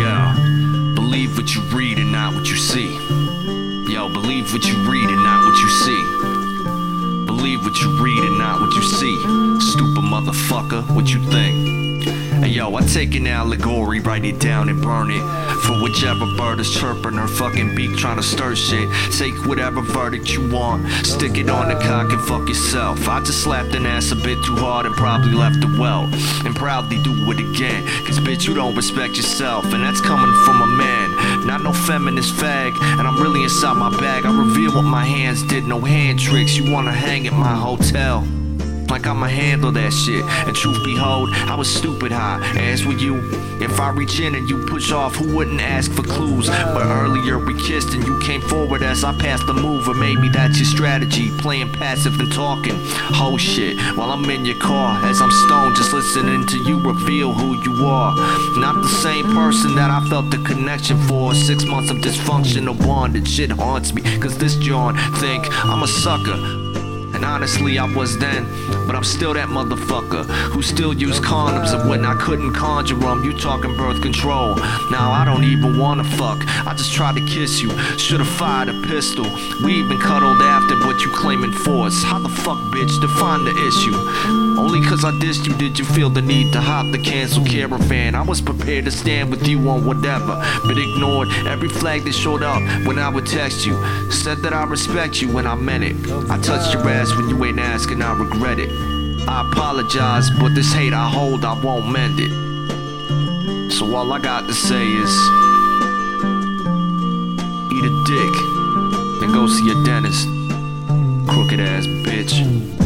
Yeah, believe what you read and not what you see. Yo, believe what you read and not what you see. Believe what you read and not what you see. Stupid motherfucker, what you think? Hey yo, I take an allegory, write it down and burn it. For whichever bird is chirping her fucking beak trying to stir shit. Take whatever verdict you want, stick it on the cock and fuck yourself. I just slapped an ass a bit too hard and probably left a well. And proudly do it again. Cause bitch, you don't respect yourself. And that's coming from a man, not no feminist fag. And I'm really inside my bag. I reveal what my hands did, no hand tricks. You wanna hang at my hotel like I'ma handle that shit. And truth behold, I was stupid high, as were you. If I reach in and you push off, who wouldn't ask for clues? But earlier we kissed and you came forward as I passed the move, or maybe that's your strategy, playing passive and talking. Whole shit, while I'm in your car, as I'm stoned, just listening to you reveal who you are. Not the same person that I felt the connection for. Six months of dysfunctional bondage, shit haunts me, cause this John think I'm a sucker. And honestly, I was then, but I'm still that motherfucker who still used condoms. And when I couldn't conjure them, you talking birth control. Now I don't even wanna fuck, I just tried to kiss you. Should've fired a pistol. We even cuddled after what you claiming force. How the fuck, bitch, define the issue? Only cause I dissed you did you feel the need to hop the cancel caravan. I was prepared to stand with you on whatever, but ignored every flag that showed up when I would text you. Said that I respect you when I meant it. I touched your ass when you ain't asking, I regret it. I apologize, but this hate I hold, I won't mend it. So all I got to say is eat a dick and go see a dentist. Crooked ass bitch.